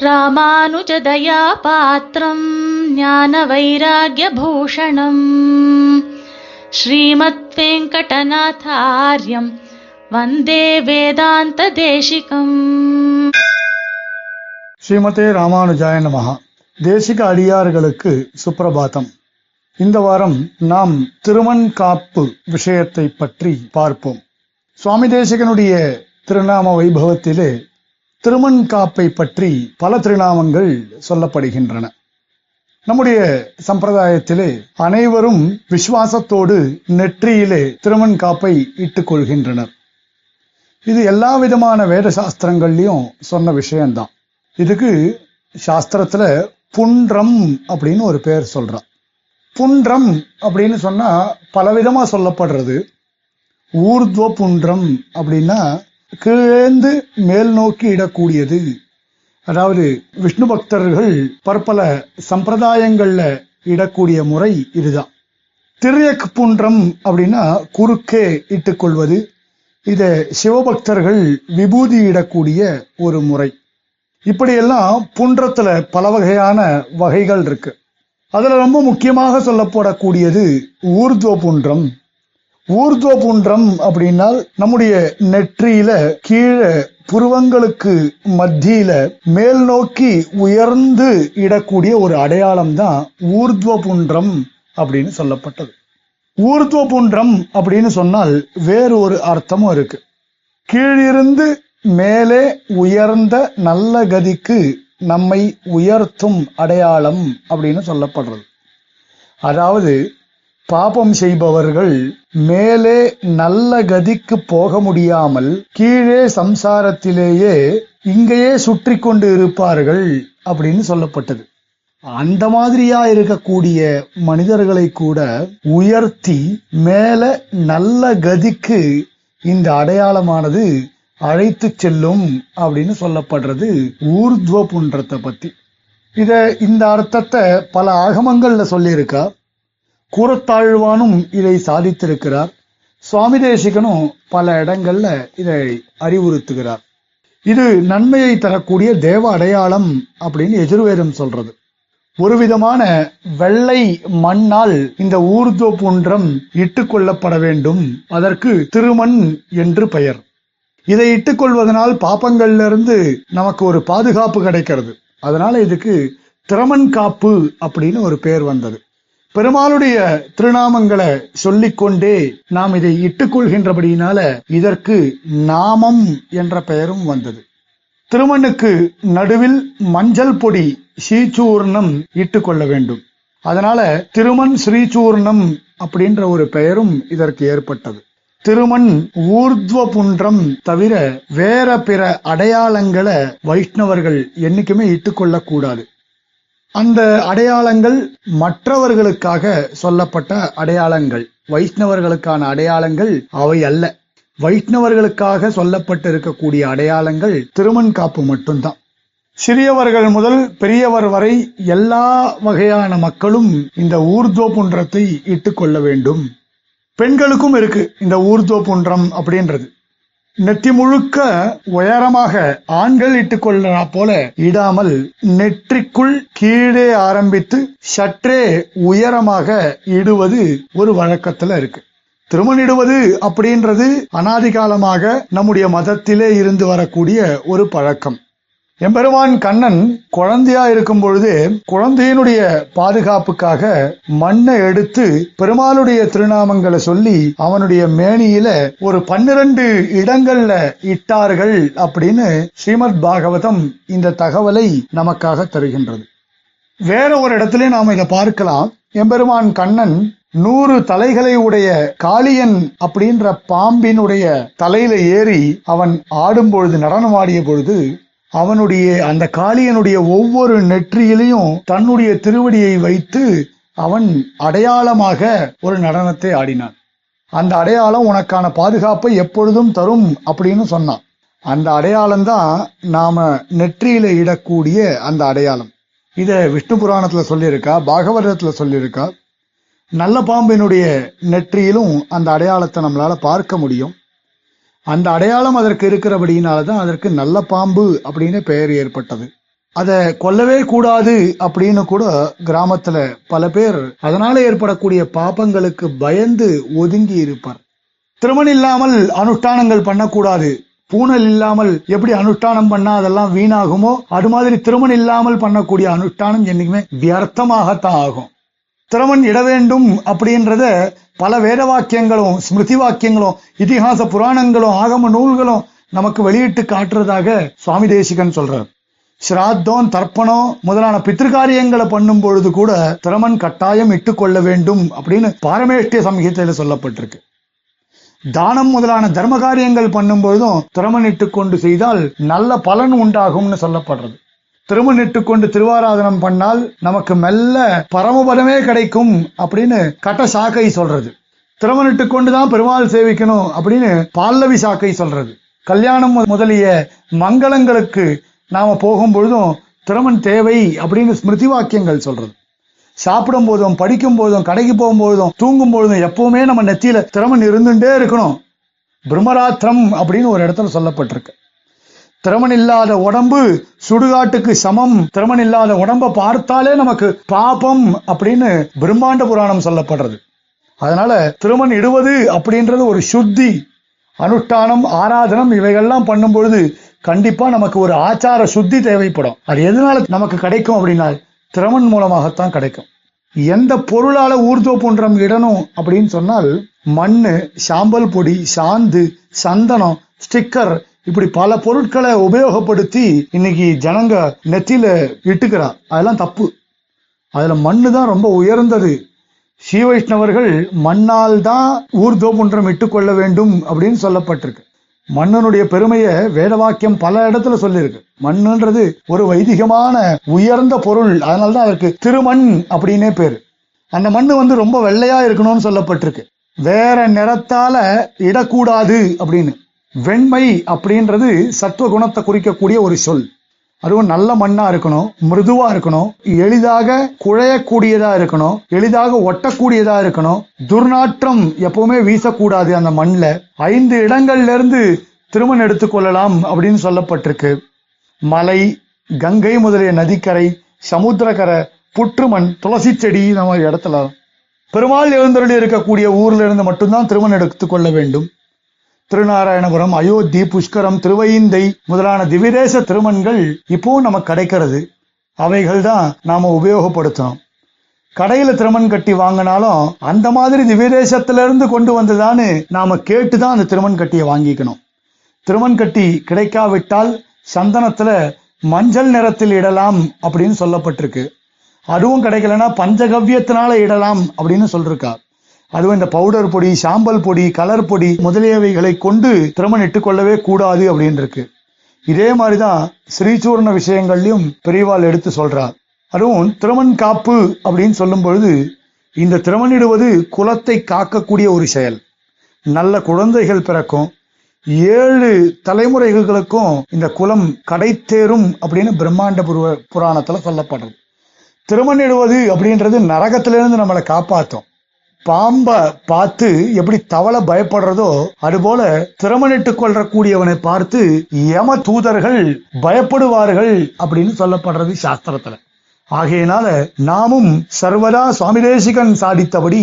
ராமானுஜதயா பாத்திரம் ஞான வைராகியபூஷணம் ஸ்ரீமத் வெங்கடநாதாரியம் வந்தே வேதாந்த தேசிகம் ஸ்ரீமதே ராமானுஜாய நமஹா. தேசிக அடியார்களுக்கு சுப்பிரபாதம் இந்த வாரம் நாம் திருமண் காப்பு விஷயத்தை பற்றி பார்ப்போம். சுவாமி தேசிகனுடைய திருநாம வைபவத்திலே திருமண்காப்பை பற்றி பல திருநாமங்கள் சொல்லப்படுகின்றன. நம்முடைய சம்பிரதாயத்திலே அனைவரும் விசுவாசத்தோடு நெற்றியிலே திருமண்காப்பை இட்டுக் கொள்கின்றனர். இது எல்லா விதமான வேத சாஸ்திரங்கள்லயும் சொன்ன விஷயம்தான். இதுக்கு சாஸ்திரத்துல புன்றம் அப்படின்னு ஒரு பேர் சொல்றான். புன்றம் அப்படின்னு சொன்னா பலவிதமா சொல்லப்படுறது. ஊர்துவ புன்றம் அப்படின்னா கீழேந்து மேல் நோக்கி இடக்கூடியது. அதாவது விஷ்ணு பக்தர்கள் பற்பல சம்பிரதாயங்கள்ல இடக்கூடிய முறை இதுதான். திரியக் புன்றம் அப்படின்னா குறுக்கே இட்டுக்கொள்வது. இத சிவபக்தர்கள் விபூதி இடக்கூடிய ஒரு முறை. இப்படியெல்லாம் புன்றத்துல பல வகையான வகைகள் இருக்கு. அதுல ரொம்ப முக்கியமாக சொல்லப்படக்கூடியது ஊர்துவ புன்றம். ஊர்தோபுன்றம் புன்றம் நம்முடைய நெற்றியில கீழே புருவங்களுக்கு மத்தியில மேல் நோக்கி உயர்ந்து இடக்கூடிய ஒரு அடையாளம் தான் ஊர்துவபுன்றம் அப்படின்னு சொல்லப்பட்டது. ஊர்துவபுன்றம் அப்படின்னு சொன்னால் வேறு ஒரு அர்த்தமும் இருக்கு. கீழிருந்து மேலே உயர்ந்த நல்ல கதிக்கு நம்மை உயர்த்தும் அடையாளம் அப்படின்னு சொல்லப்படுறது. அதாவது பாபம் செய்பவர்கள் மேலே நல்ல கதிக்கு போக முடியாமல் கீழே சம்சாரத்திலேயே இங்கேயே சுற்றி கொண்டு இருப்பார்கள் அப்படின்னு சொல்லப்பட்டது. அந்த மாதிரியா இருக்கக்கூடிய மனிதர்களை கூட உயர்த்தி மேல நல்ல கதிக்கு இந்த அடையாளமானது அழைத்து செல்லும் அப்படின்னு சொல்லப்படுறது ஊர்துவ புன்றத்தை பத்தி. இத இந்த அர்த்தத்தை பல ஆகமங்கள்ல சொல்லியிருக்கா. கூறத்தாழ்வானும் இதை சாதித்திருக்கிறார். சுவாமி தேசிகனும் பல இடங்கள்ல இதை அறிவுறுத்துகிறார். இது நன்மையை தரக்கூடிய தேவ அடையாளம் அப்படின்னு எதிர்வேதம் சொல்றது. ஒரு விதமான வெள்ளை மண்ணால் இந்த ஊர்துவ புன்றம் இட்டுக்கொள்ளப்பட வேண்டும். அதற்கு திருமண் என்று பெயர். இதை இட்டுக்கொள்வதனால் பாப்பங்கள்ல இருந்து நமக்கு ஒரு பாதுகாப்பு கிடைக்கிறது. அதனால இதுக்கு திறமன் காப்பு அப்படின்னு ஒரு பெயர் வந்தது. பெருமாளுடைய திருநாமங்களை சொல்லிக்கொண்டே நாம் இதை இட்டுக்கொள்கின்றபடியினால இதற்கு நாமம் என்ற பெயரும் வந்தது. திருமணுக்கு நடுவில் மஞ்சள் பொடி ஸ்ரீசூர்ணம் இட்டுக்கொள்ள வேண்டும். அதனால திருமண் ஸ்ரீசூர்ணம் அப்படின்ற ஒரு பெயரும் இதற்கு ஏற்பட்டது. திருமண் ஊர்துவ புன்றம் தவிர வேற பிற அடையாளங்களை வைஷ்ணவர்கள் என்னைக்குமே இட்டுக்கொள்ளக்கூடாது அந்த அடையாளங்கள் மற்றவர்களுக்காக சொல்லப்பட்ட அடையாளங்கள். வைஷ்ணவர்களுக்கான அடையாளங்கள் அவை அல்ல. வைஷ்ணவர்களுக்காக சொல்லப்பட்டு இருக்கக்கூடிய அடையாளங்கள் திருமண் காப்பு மட்டும்தான். சிறியவர்கள் முதல் பெரியவர் வரை எல்லா வகையான மக்களும் இந்த ஊர்துவ புன்றத்தை இட்டுக்கொள்ள வேண்டும். பெண்களுக்கும் இருக்கு இந்த ஊர்துவ புன்றம் அப்படின்றது. நெத்தி முழுக்க உயரமாக ஆண்கள் இட்டுக்கொள்ளா போல இடாமல் நெற்றிக்குள் கீழே ஆரம்பித்து சற்றே உயரமாக இடுவது ஒரு வழக்கத்துல இருக்கு. திருமணிடுவது அப்படின்றது அனாதிகாலமாக நம்முடைய மதத்திலே இருந்து வரக்கூடிய ஒரு பழக்கம். எம்பெருமான் கண்ணன் குழந்தையா இருக்கும் பொழுது குழந்தையினுடைய பாதுகாப்புக்காக மண்ணை எடுத்து பெருமாளுடைய திருநாமங்களை சொல்லி அவனுடைய மேனியில ஒரு பன்னிரண்டு இடங்கள்ல இட்டார்கள் அப்படின்னு ஸ்ரீமத் பாகவதம் இந்த தகவலை நமக்காக தருகின்றது. வேற ஒரு இடத்திலே நாம் இதை பார்க்கலாம். எம்பெருமான் கண்ணன் நூறு தலைகளை உடைய காளியன் அப்படின்ற பாம்பினுடைய தலையில ஏறி அவன் ஆடும் பொழுது நடனம் ஆடிய பொழுது அவனுடைய அந்த காளியனுடைய ஒவ்வொரு நெற்றியிலையும் தன்னுடைய திருவடியை வைத்து அவன் அடையாளமாக ஒரு நடனத்தை ஆடினான். அந்த அடையாளம் உனக்கான பாதுகாப்பை எப்பொழுதும் தரும் அப்படின்னு சொன்னான். அந்த அடையாளம் தான் நாம நெற்றியில இடக்கூடிய அந்த அடையாளம். இத விஷ்ணு புராணத்துல சொல்லியிருக்கா பாகவதத்துல சொல்லியிருக்கா. நல்ல பாம்பினுடைய நெற்றியிலும் அந்த அடையாளத்தை நம்மளால பார்க்க முடியும். அந்த அடையாளம் அதற்கு இருக்கிறபடியினால தான் அதற்கு நல்ல பாம்பு அப்படின்னு பெயர் ஏற்பட்டது. அதை கொல்லவே கூடாது அப்படின்னு கூட கிராமத்துல பல பேர் அதனால ஏற்படக்கூடிய பாப்பங்களுக்கு பயந்து ஒதுங்கி இருப்பார். திருமணம் இல்லாமல் அனுஷ்டானங்கள் பண்ணக்கூடாது. பூனல் இல்லாமல் எப்படி அனுஷ்டானம் பண்ணா அதெல்லாம் வீணாகுமோ? அது மாதிரி திருமணம் இல்லாமல் பண்ணக்கூடிய அனுஷ்டானம் என்னைக்குமே வியர்த்தமாகத்தான் ஆகும். திருமண் இட வேண்டும் அப்படின்றத பல வேத வாக்கியங்களும் ஸ்மிருதி வாக்கியங்களும் இதிகாச புராணங்களும் ஆகம நூல்களும் நமக்கு வெளியிட்டு காட்டுறதாக சுவாமி தேசிகன் சொல்றார். ஸ்ராத்தம் தர்ப்பணம் முதலான பித்திருக்காரியங்களை பண்ணும் பொழுது கூட திறமன் கட்டாயம் இட்டுக்கொள்ள வேண்டும் அப்படின்னு பாரமேஷ்டிய சம்ஹிதையில சொல்லப்பட்டிருக்கு. தானம் முதலான தர்ம காரியங்கள் பண்ணும் பொழுதும் திறமன் இட்டுக்கொண்டு செய்தால் நல்ல பலன் உண்டாகும்னு சொல்லப்படுறது. திருமணிட்டு கொண்டு திருவாராதனம் பண்ணால் நமக்கு மெல்ல பரமபதமே கிடைக்கும் அப்படின்னு கட்ட சாக்கை சொல்றது. திருமணிட்டு கொண்டுதான் பெருமாள் சேவிக்கணும் அப்படின்னு பால்லவி சாக்கை சொல்றது. கல்யாணம் முதலிய மங்களங்களுக்கு நாம போகும் பொழுதும் திருமண் தேவை அப்படின்னு ஸ்மிருதி வாக்கியங்கள் சொல்றது. சாப்பிடும் போதும் படிக்கும் போதும் கடைக்கு போகும்போதும் தூங்கும் பொழுதும் எப்பவுமே நம்ம நெத்தியில திறமன் இருந்துட்டே இருக்கணும். பிரம்மராத்திரம் அப்படின்னு ஒரு இடத்துல சொல்லப்பட்டிருக்கு. திறமன் இல்லாத உடம்பு சுடுகாட்டுக்கு சமம். திறமன் இல்லாத உடம்ப பார்த்தாலே நமக்கு பாபம் அப்படின்னு பிரம்மாண்ட புராணம் சொல்லப்படுறது. அதனால திருமண் இடுவது அப்படின்றது ஒரு சுத்தி அனுஷ்டானம் ஆராதனம் இவைகள்லாம் பண்ணும் பொழுது கண்டிப்பா நமக்கு ஒரு ஆச்சார சுத்தி தேவைப்படும். அது எதனால நமக்கு கிடைக்கும் அப்படின்னா திறமன் மூலமாகத்தான் கிடைக்கும். எந்த பொருளால ஊர்தோ போன்றம் இடணும் அப்படின்னு சொன்னால் மண்ணு சாம்பல் பொடி சாந்து சந்தனம் ஸ்டிக்கர் இப்படி பல பொருட்களை உபயோகப்படுத்தி இன்னைக்கு ஜனங்க நெத்தியில இட்டுக்கிறா அதெல்லாம் தப்பு. அதுல மண்ணு தான் ரொம்ப உயர்ந்தது. ஸ்ரீ வைஷ்ணவர்கள் மண்ணால் தான் ஊர்தோமுன்றம் இட்டுக்கொள்ள வேண்டும் அப்படின்னு சொல்லப்பட்டிருக்கு. மண்ணனுடைய பெருமையை வேதவாக்கியம் பல இடத்துல சொல்லியிருக்கு. மண்ணுன்றது ஒரு வைதிகமான உயர்ந்த பொருள். அதனால்தான் அதற்கு திருமண் அப்படின்னே பேரு. அந்த மண்ணு வந்து ரொம்ப வெள்ளையா இருக்கணும்னு சொல்லப்பட்டிருக்கு. வேற நிறத்தால இடக்கூடாது அப்படின்னு. வெண்மை அப்படின்றது சத்துவ குணத்தை குறிக்கக்கூடிய ஒரு சொல். அதுவும் நல்ல மண்ணா இருக்கணும் மிருதுவா இருக்கணும் எளிதாக குழையக்கூடியதா இருக்கணும் எளிதாக ஒட்டக்கூடியதா இருக்கணும். துர்நாற்றம் எப்பவுமே வீசக்கூடாது அந்த மண்ணில் ஐந்து இடங்கள்ல இருந்து திருமணம் எடுத்துக்கொள்ளலாம் அப்படின்னு சொல்லப்பட்டிருக்கு. மலை கங்கை முதலிய நதிக்கரை சமுத்திரக்கரை புற்றுமண் துளசி செடி நம்ம இடத்துல. பெருமாள் எழுந்தருளி இருக்கக்கூடிய ஊர்ல இருந்து மட்டும்தான் திருமணம் எடுத்துக்கொள்ள வேண்டும். திருநாராயணபுரம் அயோத்தி புஷ்கரம் திருவையிந்தை முதலான திவிதேச திருமண்கள் இப்போவும் நமக்கு கிடைக்கிறது. அவைகள் தான் நாம உபயோகப்படுத்தணும். கடையில திருமண் கட்டி வாங்கினாலும் அந்த மாதிரி திவ்யதேசத்துல இருந்து கொண்டு நாம் நாம கேட்டுதான் அந்த திருமண் கட்டியை வாங்கிக்கணும். திருமண் கட்டி கிடைக்காவிட்டால் சந்தனத்துல மஞ்சள் நிறத்தில் இடலாம் அப்படின்னு சொல்லப்பட்டிருக்கு. அதுவும் கிடைக்கலன்னா பஞ்சகவ்யத்தினால இடலாம் அப்படின்னு சொல்லிருக்கா அதுவும் இந்த பவுடர் பொடி சாம்பல் பொடி கலர் பொடி முதலியவைகளை கொண்டு திருமணம் இட்டுக்கொள்ளவே கூடாது அப்படின்னு இருக்கு. இதே மாதிரிதான் ஸ்ரீசூர்ண விஷயங்கள்லையும் பெரியவாள் எடுத்து சொல்றார் அதுவும் திருமண் காப்பு அப்படின்னு சொல்லும் பொழுது இந்த திருமணிடுவது குலத்தை காக்கக்கூடிய ஒரு செயல். நல்ல குழந்தைகள் பிறக்கும். ஏழு தலைமுறைகளுக்கும் இந்த குலம் கடைத்தேரும் அப்படின்னு பிரம்மாண்ட புராணத்துல சொல்லப்படுறது திருமணிடுவது அப்படின்றது நரகத்திலிருந்து நம்மளை காப்பாற்றும் பாம்பை பார்த்து எப்படி தவளை பயப்படுறதோ அதுபோல திறமனிட்டுக் கொள்ளக்கூடியவனை பார்த்து யம தூதர்கள் பயப்படுவார்கள் அப்படின்னு சொல்லப்படுறது சாஸ்திரத்துல. ஆகையினால நாமும் சர்வதா சுவாமி தேசிகன் சாதித்தபடி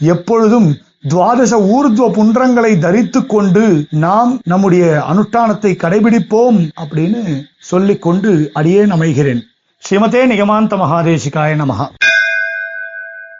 எப்பொழுதும் துவாதச ஊர்துவ புன்றங்களை தரித்து கொண்டு நாம் நம்முடைய அனுஷ்டானத்தை கடைபிடிப்போம் அப்படின்னு சொல்லிக் கொண்டு நமைகிறேன் அமைகிறேன். ஸ்ரீமதே நிகமாந்த மகாதேசிகாய நமகா